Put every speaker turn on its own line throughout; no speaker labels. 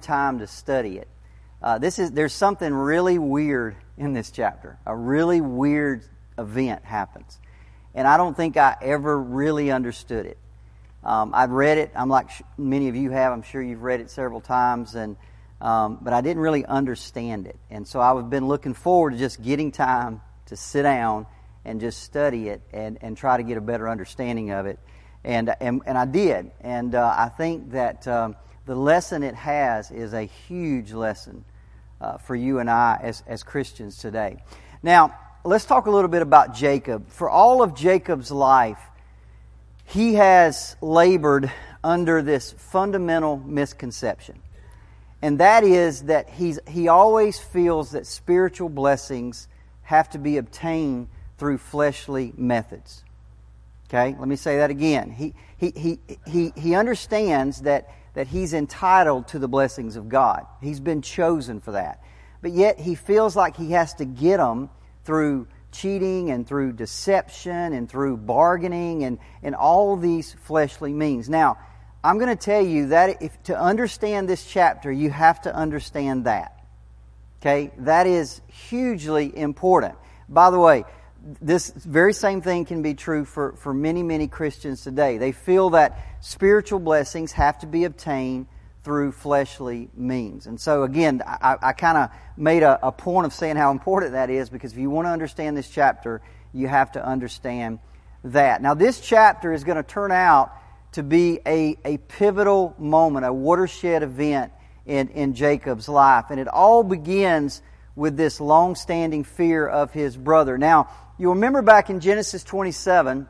time to study it. Uh, this is there's something really weird in this chapter. A really weird event happens, and I don't think I ever really understood it. Um, I've read it. I'm like sh- many of you have. I'm sure you've read it several times, and um, but I didn't really understand it. And so I've been looking forward to just getting time to sit down and just study it and, and try to get a better understanding of it. And and, and I did. And uh, I think that um, the lesson it has is a huge lesson uh, for you and I as as Christians today. Now let's talk a little bit about Jacob. For all of Jacob's life he has labored under this fundamental misconception. And that is that he's, he always feels that spiritual blessings have to be obtained through fleshly methods. Okay, let me say that again. He, he, he, he, he understands that, that he's entitled to the blessings of God. He's been chosen for that. But yet he feels like he has to get them through cheating and through deception and through bargaining and, and all these fleshly means. Now, I'm going to tell you that if to understand this chapter, you have to understand that. Okay? That is hugely important. By the way, this very same thing can be true for, for many, many Christians today. They feel that spiritual blessings have to be obtained through fleshly means. And so, again, I, I kind of made a, a, point of saying how important that is because if you want to understand this chapter, you have to understand that. Now, this chapter is going to turn out to be a, a pivotal moment, a watershed event in, in Jacob's life. And it all begins with this long standing fear of his brother. Now, you remember back in Genesis 27,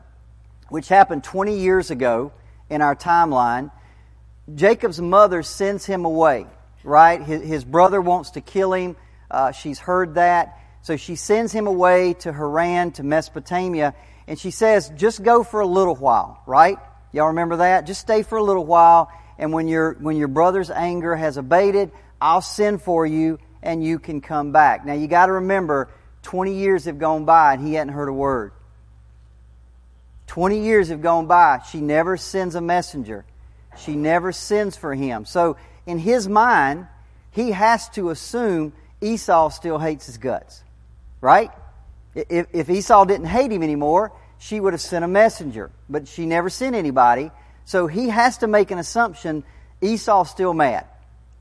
which happened 20 years ago in our timeline Jacob's mother sends him away, right? His, his brother wants to kill him. Uh, she's heard that. So she sends him away to Haran, to Mesopotamia, and she says, just go for a little while, right? Y'all remember that? Just stay for a little while, and when your, when your brother's anger has abated, I'll send for you, and you can come back. Now you gotta remember, 20 years have gone by, and he hadn't heard a word. 20 years have gone by. She never sends a messenger. She never sends for him. So in his mind, he has to assume Esau still hates his guts. Right? If, if Esau didn't hate him anymore, she would have sent a messenger. But she never sent anybody. So he has to make an assumption Esau's still mad.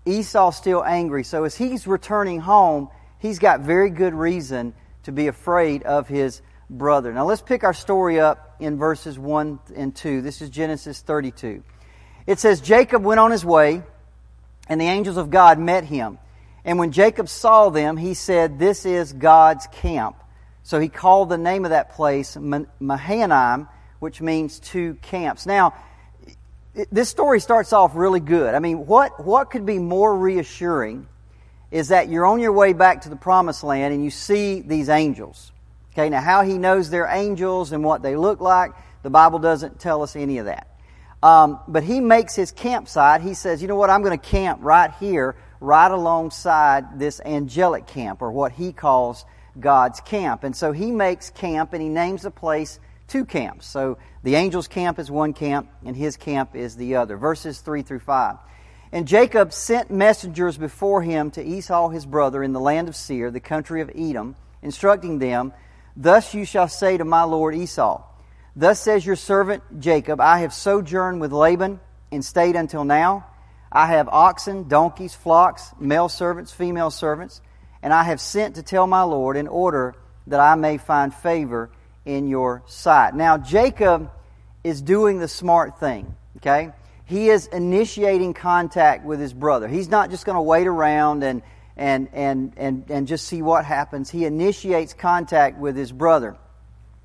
Esau's still angry. So as he's returning home, he's got very good reason to be afraid of his brother. Now let's pick our story up in verses 1 and 2. This is Genesis 32. It says, Jacob went on his way, and the angels of God met him. And when Jacob saw them, he said, This is God's camp. So he called the name of that place Mahanaim, which means two camps. Now, this story starts off really good. I mean, what, what could be more reassuring is that you're on your way back to the promised land and you see these angels. Okay, now how he knows they're angels and what they look like, the Bible doesn't tell us any of that. Um, but he makes his campsite. He says, you know what, I'm going to camp right here, right alongside this angelic camp, or what he calls God's camp. And so he makes camp and he names the place two camps. So the angel's camp is one camp and his camp is the other. Verses 3 through 5. And Jacob sent messengers before him to Esau his brother in the land of Seir, the country of Edom, instructing them, Thus you shall say to my lord Esau, Thus says your servant Jacob, I have sojourned with Laban and stayed until now. I have oxen, donkeys, flocks, male servants, female servants, and I have sent to tell my Lord in order that I may find favor in your sight. Now, Jacob is doing the smart thing, okay? He is initiating contact with his brother. He's not just going to wait around and, and, and, and, and just see what happens. He initiates contact with his brother.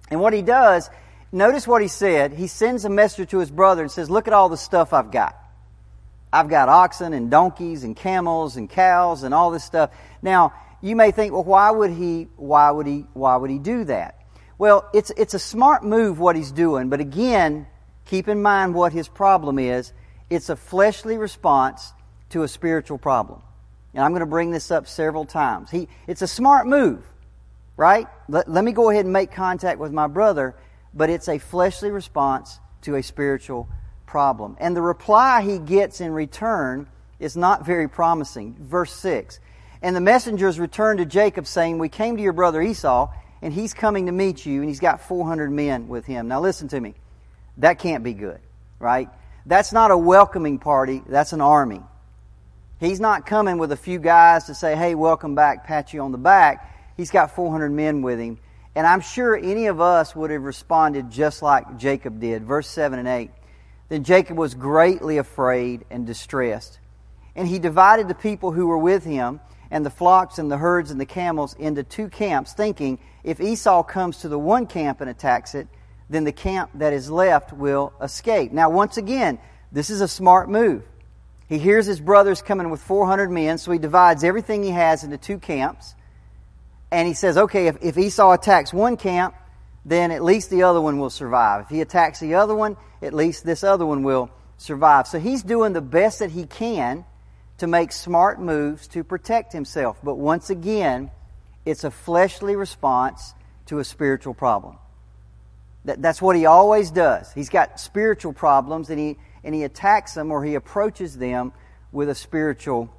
And what he does Notice what he said. He sends a messenger to his brother and says, Look at all the stuff I've got. I've got oxen and donkeys and camels and cows and all this stuff. Now, you may think, well, why would he, why would he, why would he do that? Well, it's, it's a smart move what he's doing, but again, keep in mind what his problem is. It's a fleshly response to a spiritual problem. And I'm going to bring this up several times. He, it's a smart move, right? Let, let me go ahead and make contact with my brother but it's a fleshly response to a spiritual problem. And the reply he gets in return is not very promising. Verse 6. And the messengers returned to Jacob, saying, We came to your brother Esau, and he's coming to meet you, and he's got 400 men with him. Now listen to me. That can't be good, right? That's not a welcoming party, that's an army. He's not coming with a few guys to say, Hey, welcome back, pat you on the back. He's got 400 men with him. And I'm sure any of us would have responded just like Jacob did. Verse 7 and 8. Then Jacob was greatly afraid and distressed. And he divided the people who were with him and the flocks and the herds and the camels into two camps, thinking, if Esau comes to the one camp and attacks it, then the camp that is left will escape. Now, once again, this is a smart move. He hears his brothers coming with 400 men, so he divides everything he has into two camps. And he says, okay, if, if Esau attacks one camp, then at least the other one will survive. If he attacks the other one, at least this other one will survive. So he's doing the best that he can to make smart moves to protect himself. But once again, it's a fleshly response to a spiritual problem. That, that's what he always does. He's got spiritual problems and he, and he attacks them or he approaches them with a spiritual,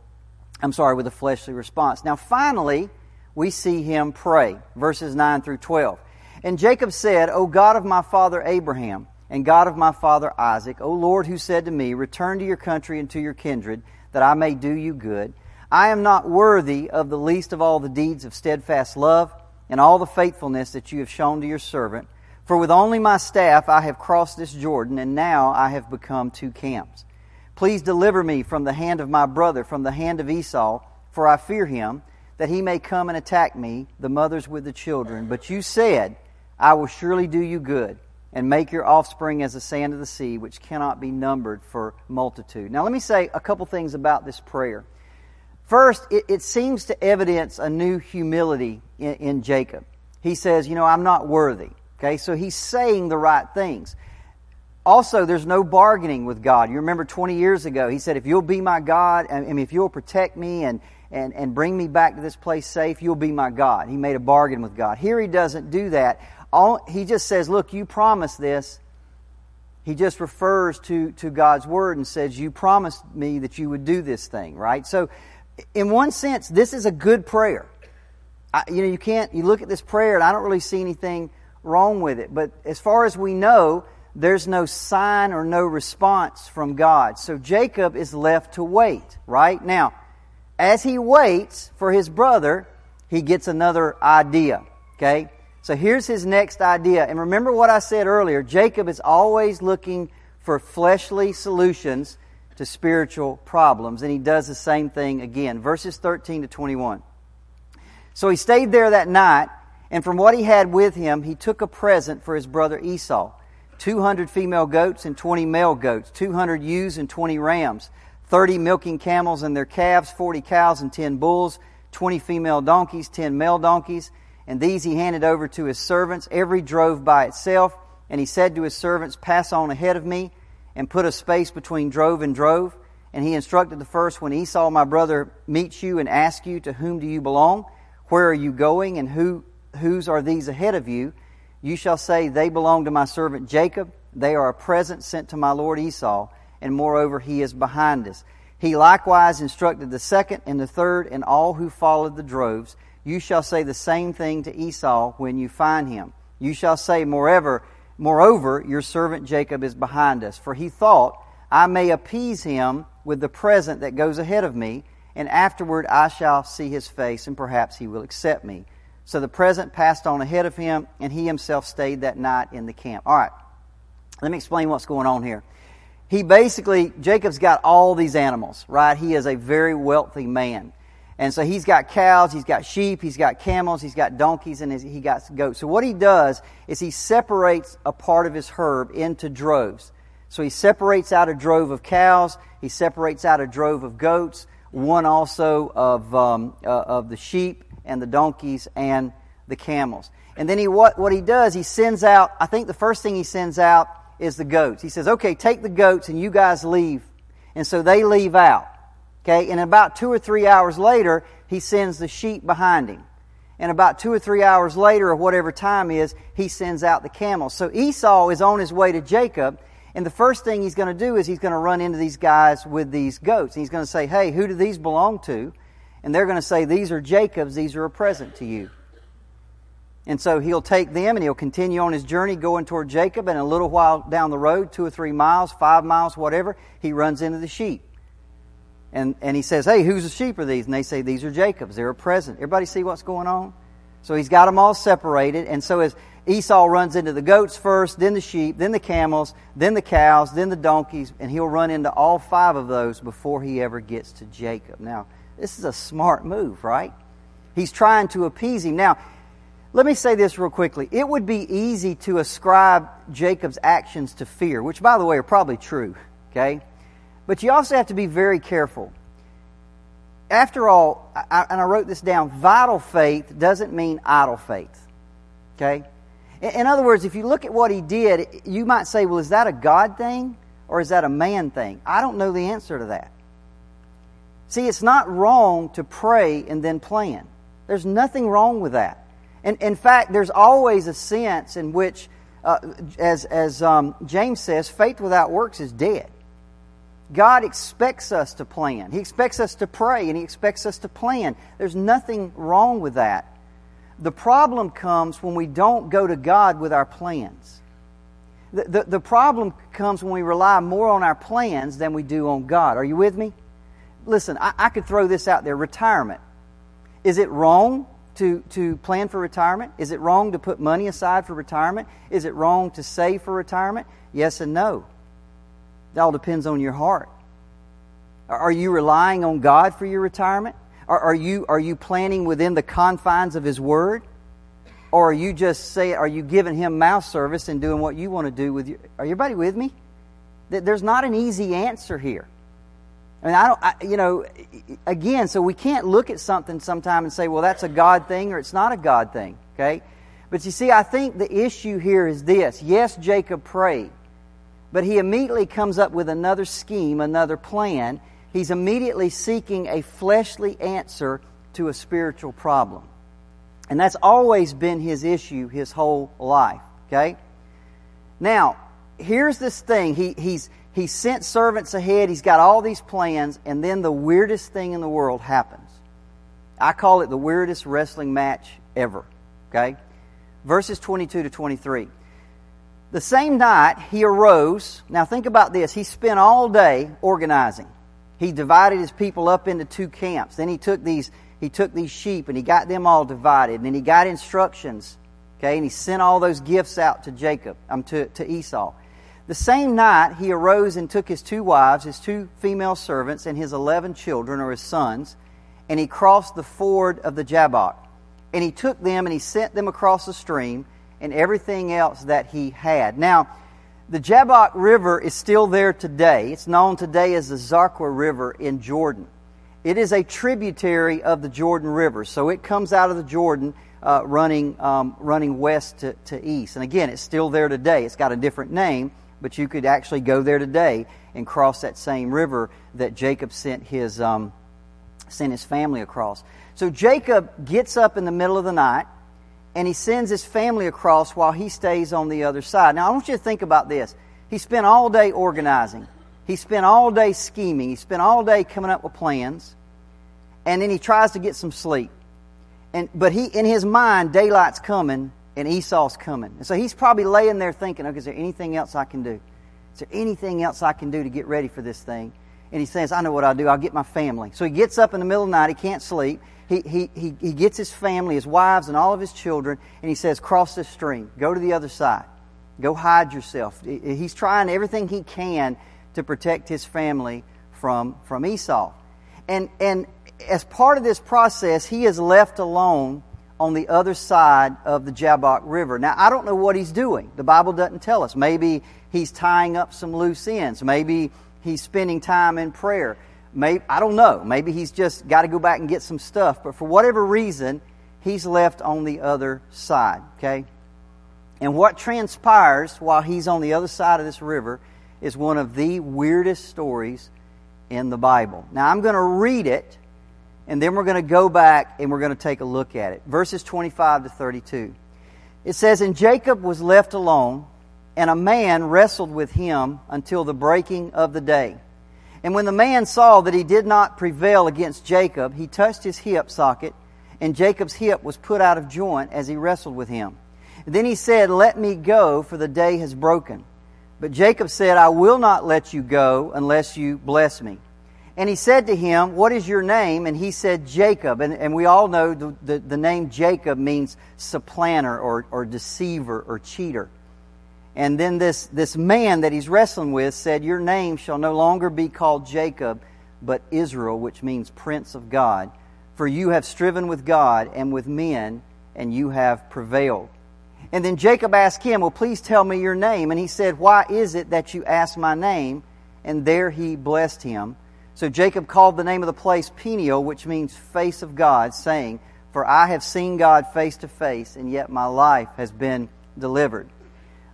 I'm sorry, with a fleshly response. Now, finally, we see him pray. Verses 9 through 12. And Jacob said, O God of my father Abraham, and God of my father Isaac, O Lord, who said to me, Return to your country and to your kindred, that I may do you good. I am not worthy of the least of all the deeds of steadfast love and all the faithfulness that you have shown to your servant. For with only my staff I have crossed this Jordan, and now I have become two camps. Please deliver me from the hand of my brother, from the hand of Esau, for I fear him, that he may come and attack me, the mothers with the children. But you said, I will surely do you good and make your offspring as the sand of the sea, which cannot be numbered for multitude. Now, let me say a couple things about this prayer. First, it, it seems to evidence a new humility in, in Jacob. He says, You know, I'm not worthy. Okay, so he's saying the right things. Also, there's no bargaining with God. You remember 20 years ago, he said, If you'll be my God, I mean, if you'll protect me and, and, and bring me back to this place safe, you'll be my God. He made a bargain with God. Here he doesn't do that. All, he just says, Look, you promised this. He just refers to, to God's word and says, You promised me that you would do this thing, right? So, in one sense, this is a good prayer. I, you know, you can't, you look at this prayer and I don't really see anything wrong with it. But as far as we know, there's no sign or no response from God. So Jacob is left to wait, right? Now, as he waits for his brother, he gets another idea, okay? So here's his next idea. And remember what I said earlier Jacob is always looking for fleshly solutions to spiritual problems, and he does the same thing again. Verses 13 to 21. So he stayed there that night, and from what he had with him, he took a present for his brother Esau 200 female goats and 20 male goats, 200 ewes and 20 rams, 30 milking camels and their calves, 40 cows and 10 bulls, 20 female donkeys, 10 male donkeys and these he handed over to his servants. Every drove by itself. And he said to his servants, Pass on ahead of me, and put a space between drove and drove. And he instructed the first, When Esau, my brother, meets you and asks you, To whom do you belong? Where are you going? And who, whose are these ahead of you? You shall say, They belong to my servant Jacob. They are a present sent to my lord Esau. And moreover, he is behind us. He likewise instructed the second and the third and all who followed the droves you shall say the same thing to Esau when you find him. You shall say, moreover, moreover, your servant Jacob is behind us, for he thought, I may appease him with the present that goes ahead of me, and afterward I shall see his face, and perhaps he will accept me. So the present passed on ahead of him, and he himself stayed that night in the camp. All right, let me explain what's going on here. He basically, Jacob's got all these animals, right? He is a very wealthy man. And so he's got cows, he's got sheep, he's got camels, he's got donkeys, and he got goats. So what he does is he separates a part of his herd into droves. So he separates out a drove of cows, he separates out a drove of goats, one also of, um, uh, of the sheep and the donkeys and the camels. And then he, what, what he does, he sends out, I think the first thing he sends out is the goats. He says, okay, take the goats and you guys leave. And so they leave out. Okay, and about two or three hours later, he sends the sheep behind him. And about two or three hours later, or whatever time is, he sends out the camels. So Esau is on his way to Jacob, And the first thing he's going to do is he's going to run into these guys with these goats. And he's going to say, Hey, who do these belong to? And they're going to say, These are Jacob's, these are a present to you. And so he'll take them and he'll continue on his journey going toward Jacob. And a little while down the road, two or three miles, five miles, whatever, he runs into the sheep. And, and he says, Hey, whose sheep are these? And they say, These are Jacob's. They're a present. Everybody see what's going on? So he's got them all separated. And so as Esau runs into the goats first, then the sheep, then the camels, then the cows, then the donkeys, and he'll run into all five of those before he ever gets to Jacob. Now, this is a smart move, right? He's trying to appease him. Now, let me say this real quickly. It would be easy to ascribe Jacob's actions to fear, which, by the way, are probably true, okay? But you also have to be very careful. After all, I, and I wrote this down, vital faith doesn't mean idle faith, okay? In other words, if you look at what he did, you might say, well, is that a God thing or is that a man thing? I don't know the answer to that. See, it's not wrong to pray and then plan. There's nothing wrong with that. And in fact, there's always a sense in which, uh, as, as um, James says, faith without works is dead. God expects us to plan. He expects us to pray and He expects us to plan. There's nothing wrong with that. The problem comes when we don't go to God with our plans. The, the, the, problem comes when we rely more on our plans than we do on God. Are you with me? Listen, I, I could throw this out there retirement. Is it wrong to, to plan for retirement? Is it wrong to put money aside for retirement? Is it wrong to save for retirement? Yes and no. It all depends on your heart. Are you relying on God for your retirement? Are, are, you, are you planning within the confines of His Word? Or are you just say, are you giving Him mouth service and doing what you want to do with your, Are everybody with me? There's not an easy answer here. I mean, I don't, I, you know, again, so we can't look at something sometime and say, well, that's a God thing or it's not a God thing, okay? But you see, I think the issue here is this. Yes, Jacob prayed, but he immediately comes up with another scheme, another plan, He's immediately seeking a fleshly answer to a spiritual problem. And that's always been his issue his whole life. Okay? Now, here's this thing. He, he's, he sent servants ahead. He's got all these plans. And then the weirdest thing in the world happens. I call it the weirdest wrestling match ever. Okay? Verses 22 to 23. The same night he arose. Now think about this. He spent all day organizing he divided his people up into two camps. Then he took these he took these sheep and he got them all divided. And then he got instructions. Okay, and he sent all those gifts out to Jacob, um, to, to Esau. The same night he arose and took his two wives, his two female servants, and his eleven children or his sons, and he crossed the ford of the Jabbok. And he took them and he sent them across the stream and everything else that he had. Now, the Jabbok River is still there today. It's known today as the Zarqa River in Jordan. It is a tributary of the Jordan River, so it comes out of the Jordan uh, running, um, running west to, to east. And again, it's still there today. It's got a different name, but you could actually go there today and cross that same river that Jacob sent his, um, sent his family across. So Jacob gets up in the middle of the night and he sends his family across while he stays on the other side. Now, I want you to think about this. He spent all day organizing, he spent all day scheming, he spent all day coming up with plans, and then he tries to get some sleep. And, but he, in his mind, daylight's coming and Esau's coming. And so he's probably laying there thinking, okay, is there anything else I can do? Is there anything else I can do to get ready for this thing? And he says, I know what I'll do. I'll get my family. So he gets up in the middle of the night. He can't sleep he, he, he, he gets his family, his wives, and all of his children, and he says, Cross this stream. Go to the other side. Go hide yourself. He's trying everything he can to protect his family from, from Esau. And, and as part of this process, he is left alone on the other side of the Jabbok River. Now, I don't know what he's doing. The Bible doesn't tell us. Maybe he's tying up some loose ends. Maybe he's spending time in prayer. Maybe, I don't know. Maybe he's just got to go back and get some stuff. But for whatever reason, he's left on the other side. Okay? And what transpires while he's on the other side of this river is one of the weirdest stories in the Bible. Now, I'm going to read it, and then we're going to go back and we're going to take a look at it. Verses 25 to 32. It says, And Jacob was left alone and a man wrestled with him until the breaking of the day. And when the man saw that he did not prevail against Jacob, he touched his hip socket, and Jacob's hip was put out of joint as he wrestled with him. And then he said, Let me go, for the day has broken. But Jacob said, I will not let you go unless you bless me. And he said to him, What is your name? And he said, Jacob. And, and we all know the, the, the name Jacob means supplanter or, or deceiver or cheater. And then this, this man that he's wrestling with said, Your name shall no longer be called Jacob, but Israel, which means Prince of God. For you have striven with God and with men, and you have prevailed. And then Jacob asked him, Well, please tell me your name. And he said, Why is it that you ask my name? And there he blessed him. So Jacob called the name of the place Peniel, which means face of God, saying, For I have seen God face to face, and yet my life has been delivered.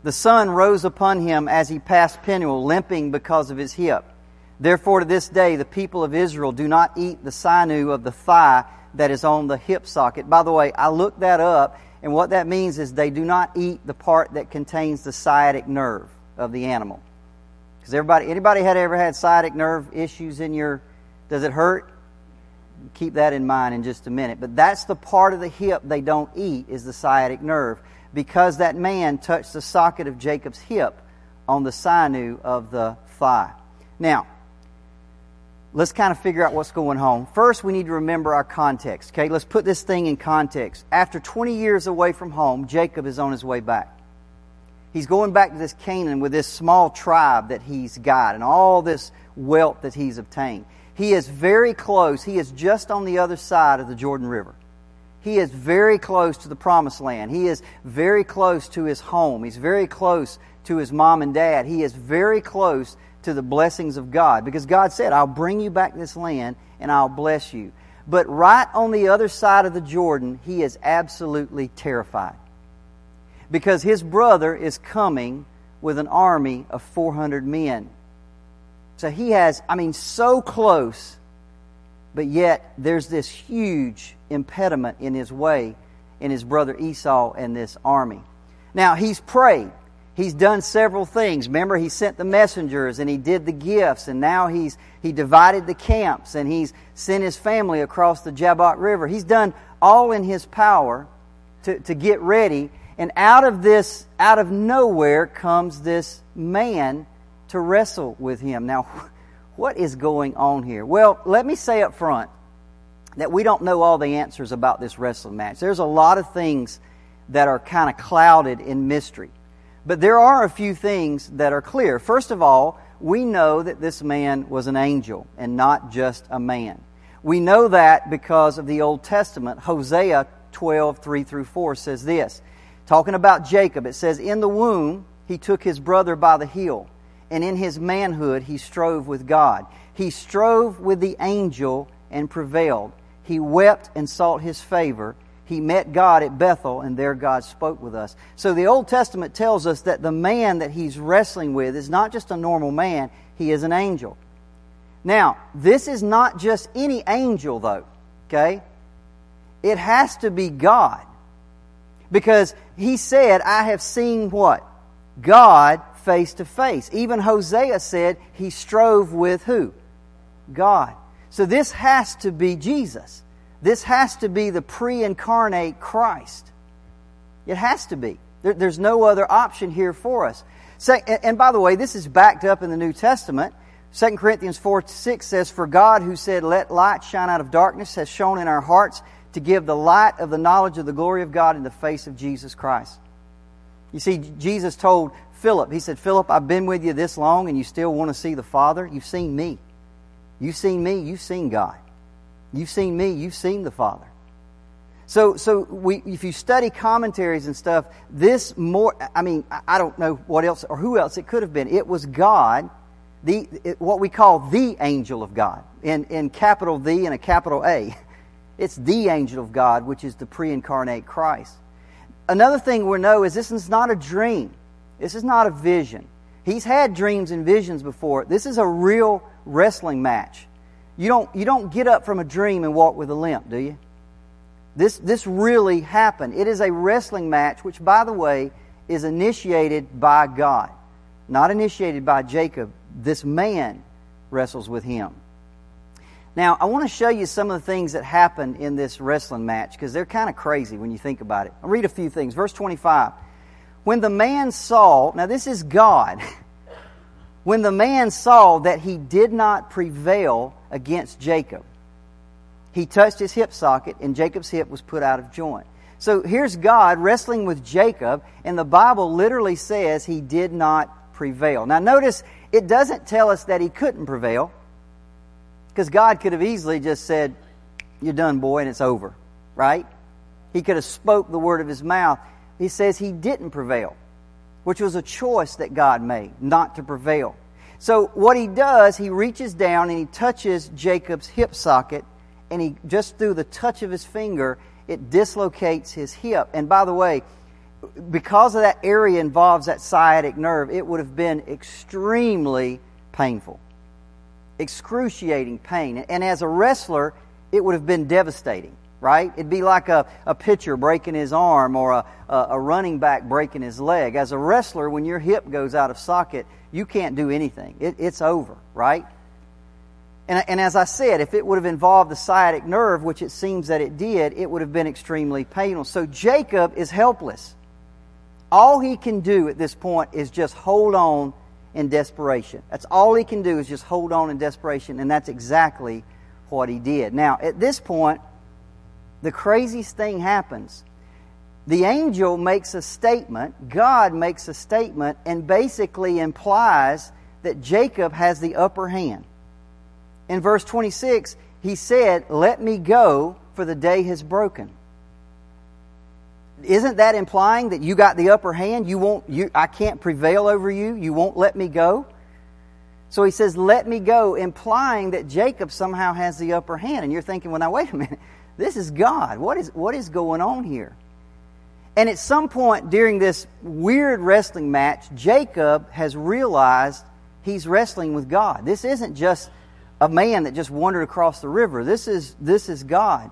The sun rose upon him as he passed Peniel, limping because of his hip. Therefore, to this day, the people of Israel do not eat the sinew of the thigh that is on the hip socket. By the way, I looked that up, and what that means is they do not eat the part that contains the sciatic nerve of the animal. Because everybody, anybody had ever had sciatic nerve issues in your, does it hurt? Keep that in mind in just a minute. But that's the part of the hip they don't eat is the sciatic nerve because that man touched the socket of Jacob's hip on the sinew of the thigh. Now, let's kind of figure out what's going on. First, we need to remember our context. Okay, let's put this thing in context. After 20 years away from home, Jacob is on his way back. He's going back to this Canaan with this small tribe that he's got and all this wealth that he's obtained. He is very close. He is just on the other side of the Jordan River. He is very close to the promised land. He is very close to his home. He's very close to his mom and dad. He is very close to the blessings of God because God said, I'll bring you back this land and I'll bless you. But right on the other side of the Jordan, he is absolutely terrified because his brother is coming with an army of 400 men. So he has, I mean, so close but yet there's this huge impediment in his way in his brother Esau and this army. Now, he's prayed. He's done several things. Remember, he sent the messengers and he did the gifts, and now he's he divided the camps and he's sent his family across the Jabbok River. He's done all in his power to, to get ready. And out of this, out of nowhere, comes this man to wrestle with him. Now, what is going on here? Well, let me say up front that we don't know all the answers about this wrestling match. There's a lot of things that are kind of clouded in mystery. But there are a few things that are clear. First of all, we know that this man was an angel and not just a man. We know that because of the Old Testament. Hosea 12, 3 through 4 says this. Talking about Jacob, it says, In the womb he took his brother by the heel and in his manhood he strove with God. He strove with the angel and prevailed. He wept and sought his favor. He met God at Bethel, and there God spoke with us. So the Old Testament tells us that the man that he's wrestling with is not just a normal man, he is an angel. Now, this is not just any angel, though, okay? It has to be God. Because he said, I have seen what? God face to face. Even Hosea said he strove with who? God. So this has to be Jesus. This has to be the pre incarnate Christ. It has to be. There, there's no other option here for us. and by the way, this is backed up in the New Testament. 2 Corinthians 4 6 says, For God, who said, Let light shine out of darkness, has shone in our hearts to give the light of the knowledge of the glory of God in the face of Jesus Christ. You see, Jesus told Philip, he said, Philip, I've been with you this long and you still want to see the Father? You've seen me. You've seen me, you've seen God. You've seen me, you've seen the Father. So, so we, if you study commentaries and stuff, this more, I mean, I don't know what else or who else it could have been. It was God, the, what we call the angel of God, in, in capital The and a capital A. It's the angel of God, which is the pre incarnate Christ. Another thing we know is this is not a dream. This is not a vision. He's had dreams and visions before. This is a real wrestling match. You don't, you don't get up from a dream and walk with a limp, do you? This, this really happened. It is a wrestling match, which, by the way, is initiated by God, not initiated by Jacob. This man wrestles with him. Now, I want to show you some of the things that happen in this wrestling match because they're kind of crazy when you think about it. I'll read a few things. Verse 25. When the man saw, now this is God, when the man saw that he did not prevail against Jacob, he touched his hip socket and Jacob's hip was put out of joint. So here's God wrestling with Jacob, and the Bible literally says he did not prevail. Now notice, it doesn't tell us that he couldn't prevail. Because God could have easily just said, You're done, boy, and it's over. Right? He could have spoke the word of his mouth. He says he didn't prevail, which was a choice that God made, not to prevail. So what he does, he reaches down and he touches Jacob's hip socket, and he just through the touch of his finger, it dislocates his hip. And by the way, because of that area involves that sciatic nerve, it would have been extremely painful excruciating pain. And as a wrestler, it would have been devastating, right? It'd be like a, a pitcher breaking his arm or a, a running back breaking his leg. As a wrestler, when your hip goes out of socket, you can't do anything. It, it's over, right? And, and, as I said, if it would have involved the sciatic nerve, which it seems that it did, it would have been extremely painful. So Jacob is helpless. All he can do at this point is just hold on in desperation. That's all he can do is just hold on in desperation, and that's exactly what he did. Now, at this point, the craziest thing happens. The angel makes a statement, God makes a statement, and basically implies that Jacob has the upper hand. In verse 26, he said, Let me go, for the day has broken isn't that implying that you got the upper hand? You won't, you, I can't prevail over you. You won't let me go. So he says, let me go, implying that Jacob somehow has the upper hand. And you're thinking, well, now wait a minute. This is God. What is, what is going on here? And at some point during this weird wrestling match, Jacob has realized he's wrestling with God. This isn't just a man that just wandered across the river. This is, this is God.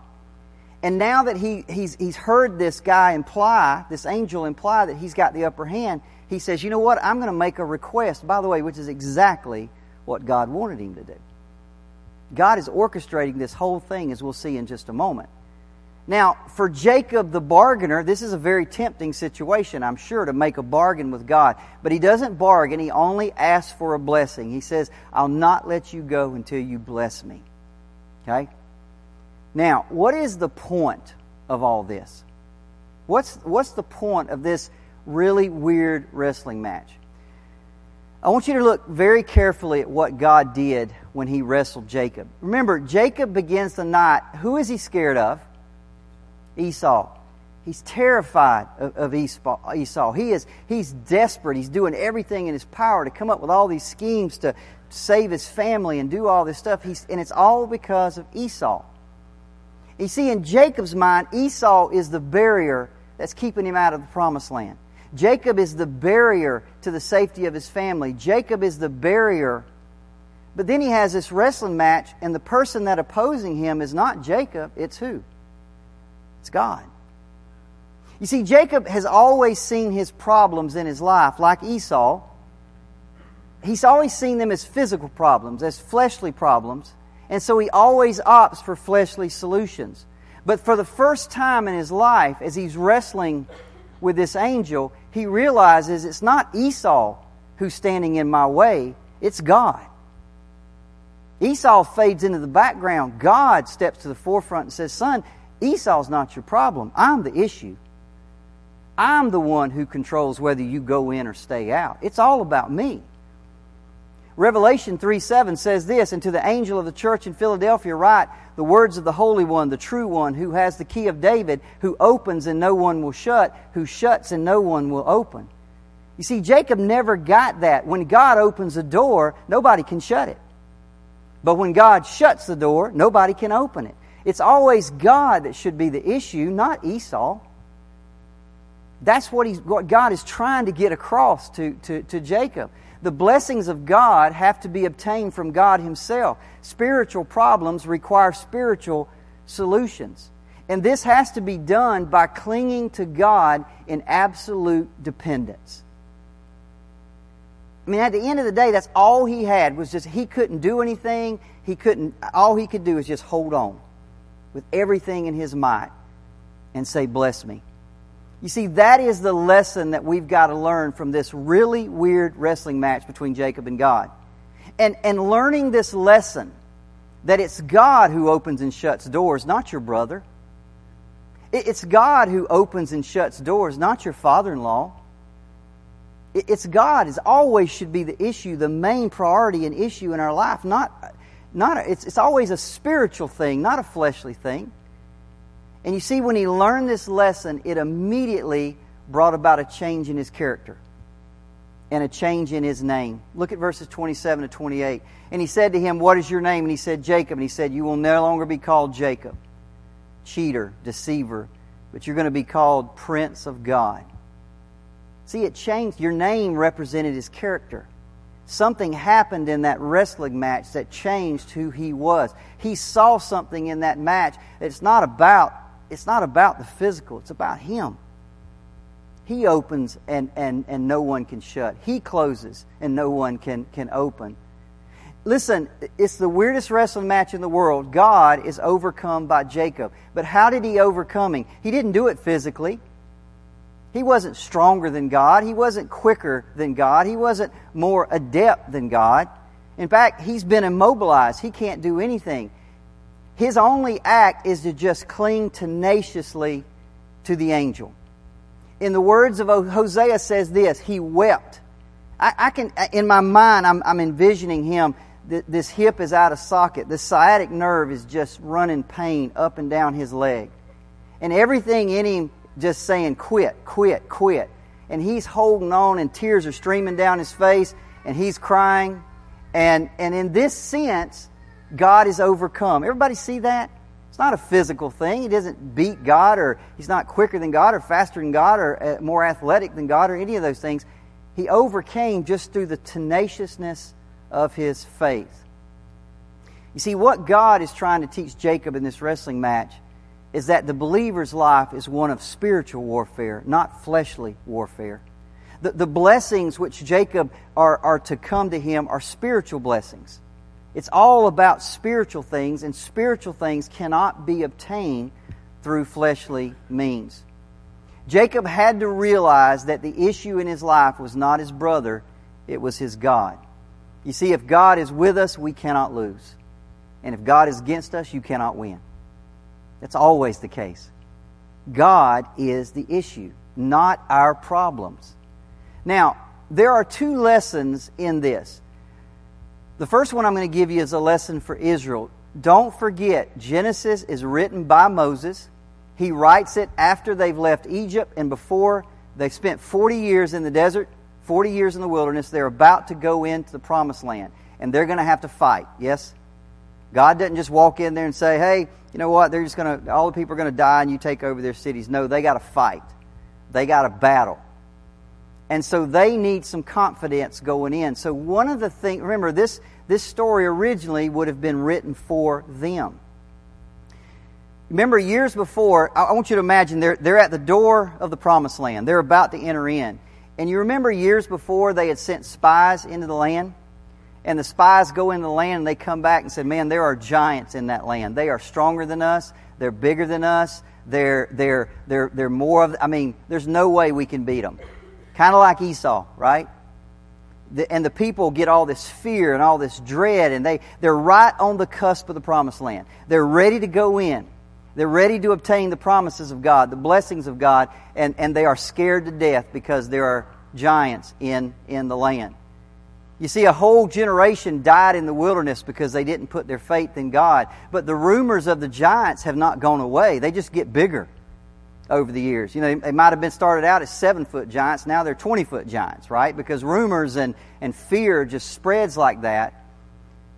And now that he, he's, he's heard this guy imply, this angel imply that he's got the upper hand, he says, You know what? I'm going to make a request, by the way, which is exactly what God wanted him to do. God is orchestrating this whole thing, as we'll see in just a moment. Now, for Jacob the bargainer, this is a very tempting situation, I'm sure, to make a bargain with God. But he doesn't bargain, he only asks for a blessing. He says, I'll not let you go until you bless me. Okay? Now, what is the point of all this? What's, what's the point of this really weird wrestling match? I want you to look very carefully at what God did when he wrestled Jacob. Remember, Jacob begins the night. Who is he scared of? Esau. He's terrified of, of Esau. He is, he's desperate. He's doing everything in his power to come up with all these schemes to save his family and do all this stuff. He's, and it's all because of Esau. You see, in Jacob's mind, Esau is the barrier that's keeping him out of the promised land. Jacob is the barrier to the safety of his family. Jacob is the barrier. But then he has this wrestling match, and the person that opposing him is not Jacob, it's who? It's God. You see, Jacob has always seen his problems in his life, like Esau. He's always seen them as physical problems, as fleshly problems. And so he always opts for fleshly solutions. But for the first time in his life, as he's wrestling with this angel, he realizes it's not Esau who's standing in my way, it's God. Esau fades into the background. God steps to the forefront and says, Son, Esau's not your problem. I'm the issue. I'm the one who controls whether you go in or stay out. It's all about me. Revelation 3 7 says this, And to the angel of the church in Philadelphia write the words of the Holy One, the true one, who has the key of David, who opens and no one will shut, who shuts and no one will open. You see, Jacob never got that. When God opens a door, nobody can shut it. But when God shuts the door, nobody can open it. It's always God that should be the issue, not Esau. That's what, he's, what God is trying to get across to, to, to Jacob. The blessings of God have to be obtained from God Himself. Spiritual problems require spiritual solutions. And this has to be done by clinging to God in absolute dependence. I mean, at the end of the day, that's all he had was just he couldn't do anything. He couldn't, all he could do is just hold on with everything in his might and say, Bless me. You see, that is the lesson that we've got to learn from this really weird wrestling match between Jacob and God. And, and learning this lesson that it's God who opens and shuts doors, not your brother. It's God who opens and shuts doors, not your father in law. It's God is always should be the issue, the main priority and issue in our life. Not, not a, it's, it's always a spiritual thing, not a fleshly thing. And you see, when he learned this lesson, it immediately brought about a change in his character and a change in his name. Look at verses 27 to 28. And he said to him, What is your name? And he said, Jacob. And he said, You will no longer be called Jacob, cheater, deceiver, but you're going to be called Prince of God. See, it changed. Your name represented his character. Something happened in that wrestling match that changed who he was. He saw something in that match. It's not about, it's not about the physical, it's about him. He opens and, and, and no one can shut. He closes and no one can, can open. Listen, it's the weirdest wrestling match in the world. God is overcome by Jacob. But how did he overcome him? He didn't do it physically. He wasn't stronger than God. He wasn't quicker than God. He wasn't more adept than God. In fact, he's been immobilized. He can't do anything. His only act is to just cling tenaciously to the angel. In the words of Hosea says this, he wept. I, I can, in my mind, I'm, I'm envisioning him. This hip is out of socket. The sciatic nerve is just running pain up and down his leg. And everything in him just saying, quit, quit, quit. And he's holding on, and tears are streaming down his face, and he's crying. And, and in this sense, God is overcome. Everybody see that? It's not a physical thing. He doesn't beat God, or he's not quicker than God, or faster than God, or uh, more athletic than God, or any of those things. He overcame just through the tenaciousness of his faith. You see, what God is trying to teach Jacob in this wrestling match is that the believer's life is one of spiritual warfare, not fleshly warfare. The, the blessings which Jacob are, are to come to him are spiritual blessings. It's all about spiritual things, and spiritual things cannot be obtained through fleshly means. Jacob had to realize that the issue in his life was not his brother, it was his God. You see, if God is with us, we cannot lose. And if God is against us, you cannot win. That's always the case. God is the issue, not our problems. Now, there are two lessons in this. The first one I'm going to give you is a lesson for Israel. Don't forget, Genesis is written by Moses. He writes it after they've left Egypt and before they've spent 40 years in the desert, 40 years in the wilderness. They're about to go into the promised land, and they're going to have to fight. Yes? God doesn't just walk in there and say, hey, you know what, they're just going to, all the people are going to die and you take over their cities. No, they got to fight. They got to battle. And so they need some confidence going in. So one of the things, remember, this, this story originally would have been written for them. Remember, years before, I want you to imagine they're, they're at the door of the promised land. They're about to enter in. And you remember years before they had sent spies into the land? And the spies go in the land and they come back and said, Man, there are giants in that land. They are stronger than us. They're bigger than us. They're, they're, they're, they're more of, I mean, there's no way we can beat them. Kind of like Esau, right? The, and the people get all this fear and all this dread, and they, they're right on the cusp of the promised land. They're ready to go in. They're ready to obtain the promises of God, the blessings of God, and, and they are scared to death because there are giants in, in the land. You see, a whole generation died in the wilderness because they didn't put their faith in God. But the rumors of the giants have not gone away. They just get bigger over the years. You know, they might have been started out as seven foot giants. Now they're 20 foot giants, right? Because rumors and, and fear just spreads like that.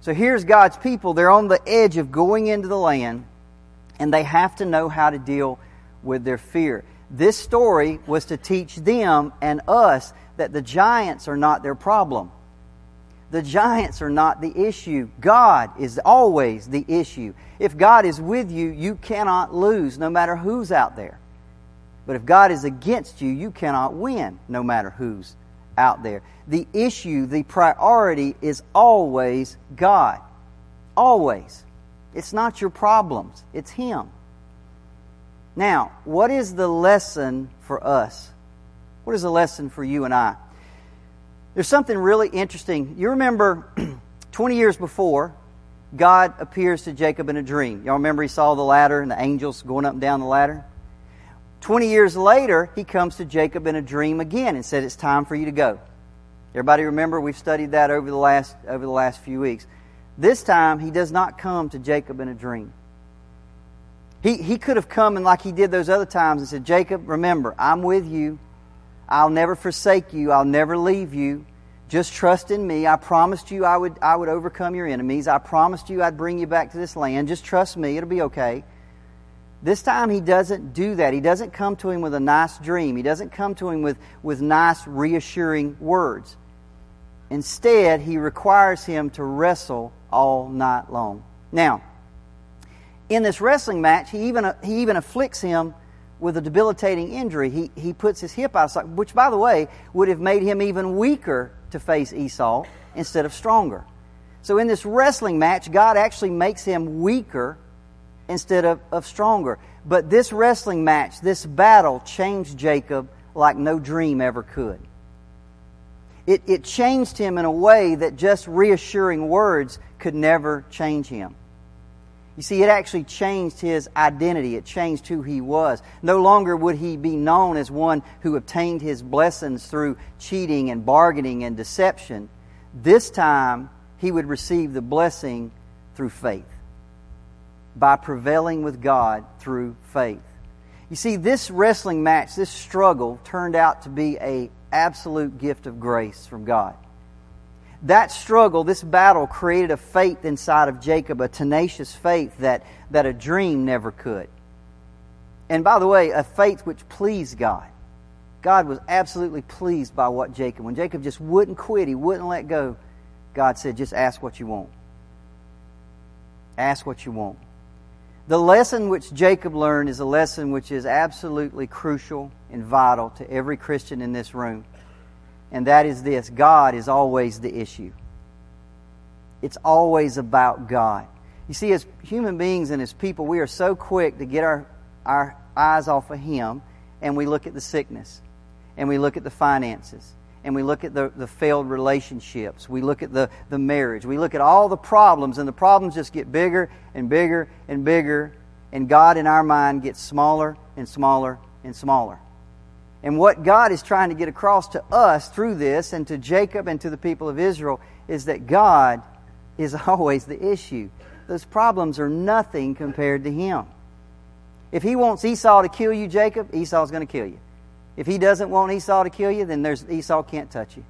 So here's God's people. They're on the edge of going into the land, and they have to know how to deal with their fear. This story was to teach them and us that the giants are not their problem. The giants are not the issue. God is always the issue. If God is with you, you cannot lose no matter who's out there. But if God is against you, you cannot win no matter who's out there. The issue, the priority is always God. Always. It's not your problems, it's Him. Now, what is the lesson for us? What is the lesson for you and I? There's something really interesting. You remember 20 years before, God appears to Jacob in a dream. Y'all remember he saw the ladder and the angels going up and down the ladder? 20 years later, he comes to Jacob in a dream again and said, It's time for you to go. Everybody remember? We've studied that over the last, over the last few weeks. This time, he does not come to Jacob in a dream. He, he could have come and, like he did those other times, and said, Jacob, remember, I'm with you. I'll never forsake you. I'll never leave you. Just trust in me. I promised you I would, I would overcome your enemies. I promised you I'd bring you back to this land. Just trust me. It'll be okay. This time he doesn't do that. He doesn't come to him with a nice dream. He doesn't come to him with, with nice, reassuring words. Instead, he requires him to wrestle all night long. Now, in this wrestling match, he even, he even afflicts him with a debilitating injury. He, he puts his hip outside, which, by the way, would have made him even weaker to face Esau instead of stronger. So, in this wrestling match, God actually makes him weaker instead of, of stronger. But this wrestling match, this battle, changed Jacob like no dream ever could. It, it changed him in a way that just reassuring words could never change him. You see, it actually changed his identity. It changed who he was. No longer would he be known as one who obtained his blessings through cheating and bargaining and deception. This time, he would receive the blessing through faith by prevailing with God through faith. You see, this wrestling match, this struggle, turned out to be a absolute gift of grace from God. That struggle, this battle, created a faith inside of Jacob, a tenacious faith that, that a dream never could. And by the way, a faith which pleased God. God was absolutely pleased by what Jacob, when Jacob just wouldn't quit, he wouldn't let go, God said, just ask what you want. Ask what you want. The lesson which Jacob learned is a lesson which is absolutely crucial and vital to every Christian in this room. And that is this God is always the issue. It's always about God. You see, as human beings and as people, we are so quick to get our, our eyes off of Him and we look at the sickness and we look at the finances and we look at the, the failed relationships. We look at the, the marriage. We look at all the problems, and the problems just get bigger and bigger and bigger, and God in our mind gets smaller and smaller and smaller. And what God is trying to get across to us through this and to Jacob and to the people of Israel is that God is always the issue. Those problems are nothing compared to Him. If He wants Esau to kill you, Jacob, Esau's going to kill you. If he doesn't want Esau to kill you, then there's Esau can't touch you.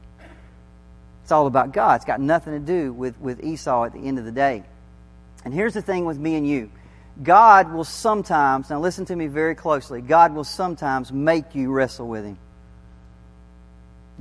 It's all about God. It's got nothing to do with, with Esau at the end of the day. And here's the thing with me and you. God will sometimes, now listen to me very closely, God will sometimes make you wrestle with Him.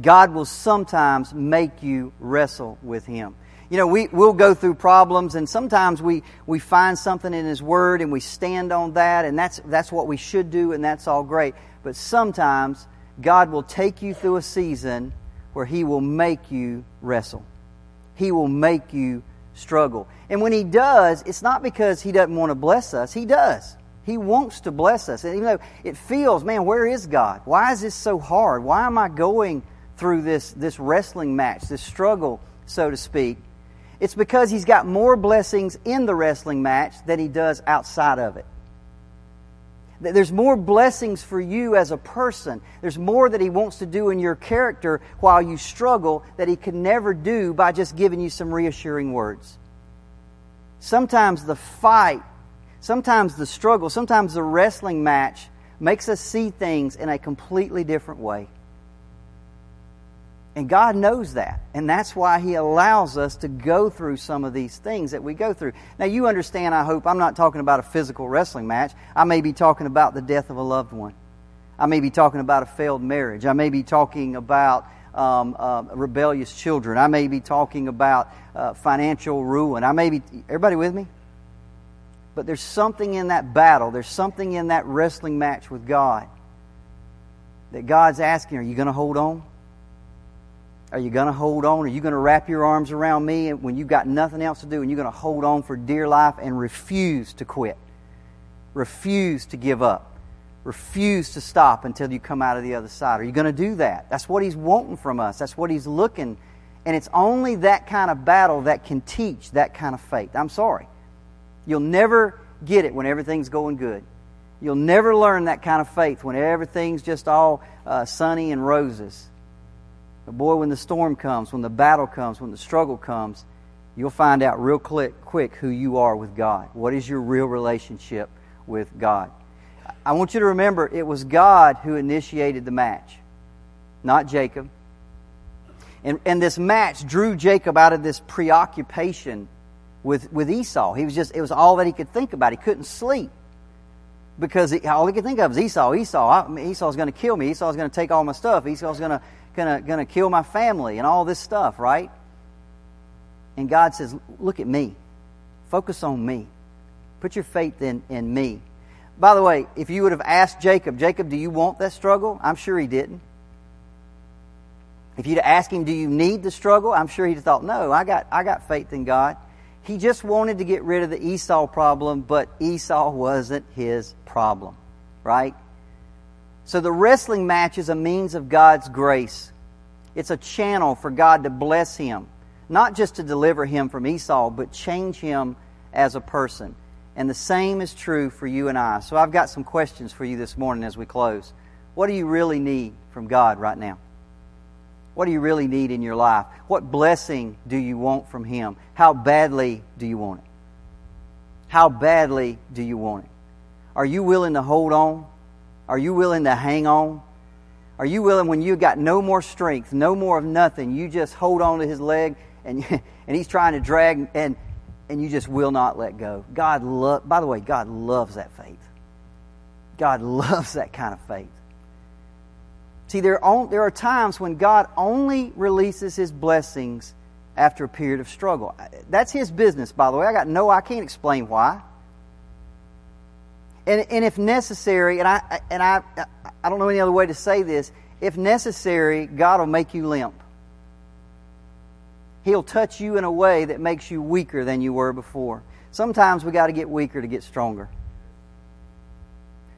God will sometimes make you wrestle with Him. You know, we, we'll go through problems and sometimes we, we find something in His Word and we stand on that and that's, that's what we should do and that's all great. But sometimes God will take you through a season where He will make you wrestle. He will make you struggle. And when He does, it's not because He doesn't want to bless us. He does. He wants to bless us. And even though it feels, man, where is God? Why is this so hard? Why am I going through this, this wrestling match, this struggle, so to speak? It's because He's got more blessings in the wrestling match than He does outside of it. There's more blessings for you as a person. There's more that He wants to do in your character while you struggle that He can never do by just giving you some reassuring words. Sometimes the fight, sometimes the struggle, sometimes the wrestling match makes us see things in a completely different way. And God knows that. And that's why He allows us to go through some of these things that we go through. Now, you understand, I hope, I'm not talking about a physical wrestling match. I may be talking about the death of a loved one. I may be talking about a failed marriage. I may be talking about um, uh, rebellious children. I may be talking about uh, financial ruin. I may be, everybody with me? But there's something in that battle, there's something in that wrestling match with God that God's asking, Are you going to hold on? Are you going to hold on? Are you going to wrap your arms around me when you've got nothing else to do and you're going to hold on for dear life and refuse to quit? Refuse to give up. Refuse to stop until you come out of the other side. Are you going to do that? That's what He's wanting from us. That's what He's looking. And it's only that kind of battle that can teach that kind of faith. I'm sorry. You'll never get it when everything's going good. You'll never learn that kind of faith when everything's just all uh, sunny and roses. But boy, when the storm comes, when the battle comes, when the struggle comes, you'll find out real quick, quick who you are with God. What is your real relationship with God? I want you to remember it was God who initiated the match, not Jacob. And, and this match drew Jacob out of this preoccupation with, with Esau. He was just, it was all that he could think about. He couldn't sleep because he, all he could think of was Esau. Esau, I, Esau's going to kill me. Esau's going to take all my stuff. Esau's going to, going to kill my family and all this stuff, right? And God says, look at me. Focus on me. Put your faith in, in me. By the way, if you would have asked Jacob, Jacob, do you want that struggle? I'm sure he didn't. If you'd asked him, do you need the struggle? I'm sure he'd have thought, no, I got, I got faith in God. He just wanted to get rid of the Esau problem, but Esau wasn't his problem, right? So the wrestling match is a means of God's grace. It's a channel for God to bless him, not just to deliver him from Esau, but change him as a person. And the same is true for you and I. So I've got some questions for you this morning as we close. What do you really need from God right now? What do you really need in your life? What blessing do you want from Him? How badly do you want it? How badly do you want it? Are you willing to hold on? Are you willing to hang on? Are you willing when you've got no more strength, no more of nothing, you just hold on to His leg and, and He's trying to drag and and you just will not let go. God love by the way, God loves that faith. God loves that kind of faith. See, there are, there are times when God only releases His blessings after a period of struggle. That's His business, by the way. I got no, I can't explain why. And, and if necessary, and I and I I don't know any other way to say this. If necessary, God will make you limp. He'll touch you in a way that makes you weaker than you were before. Sometimes we got to get weaker to get stronger.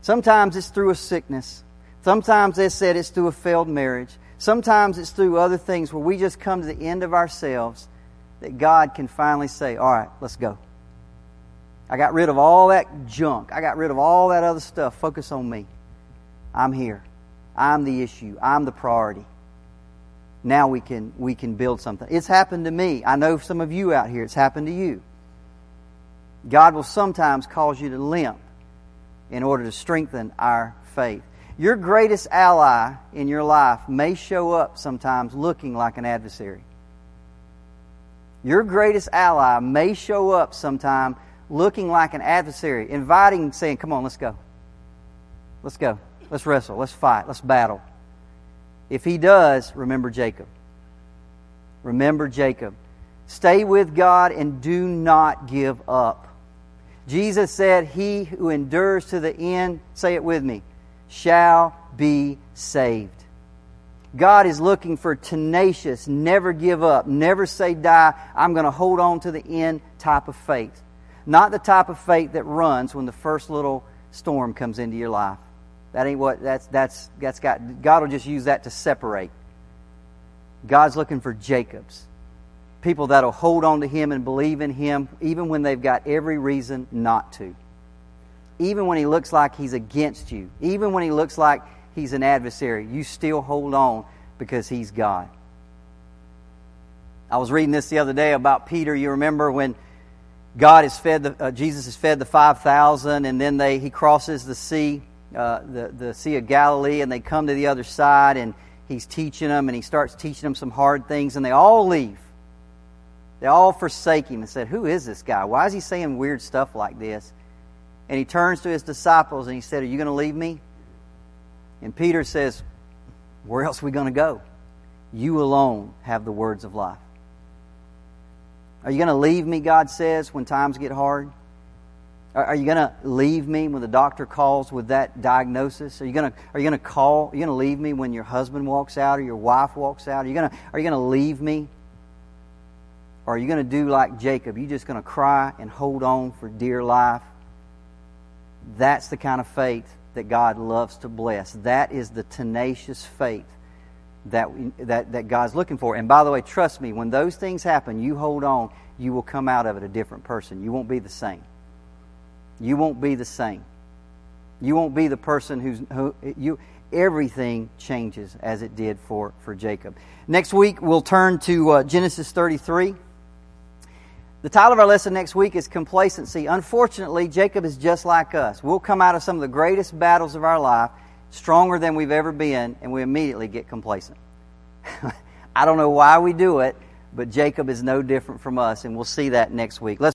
Sometimes it's through a sickness. Sometimes they said it's through a failed marriage. Sometimes it's through other things where we just come to the end of ourselves that God can finally say, All right, let's go. I got rid of all that junk. I got rid of all that other stuff. Focus on me. I'm here. I'm the issue. I'm the priority now we can we can build something. It's happened to me. I know some of you out here it's happened to you. God will sometimes cause you to limp in order to strengthen our faith. Your greatest ally in your life may show up sometimes looking like an adversary. Your greatest ally may show up sometime looking like an adversary, inviting, saying, Come on, let's go. Let's go. Let's wrestle. Let's fight. Let's battle. If he does, remember Jacob. Remember Jacob. Stay with God and do not give up. Jesus said, He who endures to the end, say it with me, shall be saved. God is looking for tenacious, never give up, never say die, I'm going to hold on to the end type of faith. Not the type of faith that runs when the first little storm comes into your life. That ain't what that's that's that's got God will just use that to separate. God's looking for Jacobs. People that'll hold on to him and believe in him even when they've got every reason not to. Even when he looks like he's against you, even when he looks like he's an adversary, you still hold on because he's God. I was reading this the other day about Peter. You remember when God has fed the, uh, Jesus has fed the 5,000 and then they, he crosses the sea uh, the, the Sea of Galilee, and they come to the other side, and he's teaching them, and he starts teaching them some hard things, and they all leave. They all forsake him and said, Who is this guy? Why is he saying weird stuff like this? And he turns to his disciples and he said, Are you going to leave me? And Peter says, Where else are we going to go? You alone have the words of life. Are you going to leave me, God says, when times get hard? Are you going to leave me when the doctor calls with that diagnosis? Are you going to are you going to call? Are you going to leave me when your husband walks out or your wife walks out? Are you going to are you going to leave me? Or are you going to do like Jacob? You just going to cry and hold on for dear life? That's the kind of faith that God loves to bless. That is the tenacious faith that, that, that God's looking for. And by the way, trust me, when those things happen, you hold on, you will come out of it a different person. You won't be the same. You won't be the same. You won't be the person who's who you everything changes as it did for, for Jacob. Next week we'll turn to uh, Genesis 33. The title of our lesson next week is Complacency. Unfortunately, Jacob is just like us. We'll come out of some of the greatest battles of our life stronger than we've ever been, and we immediately get complacent. I don't know why we do it, but Jacob is no different from us, and we'll see that next week. Let's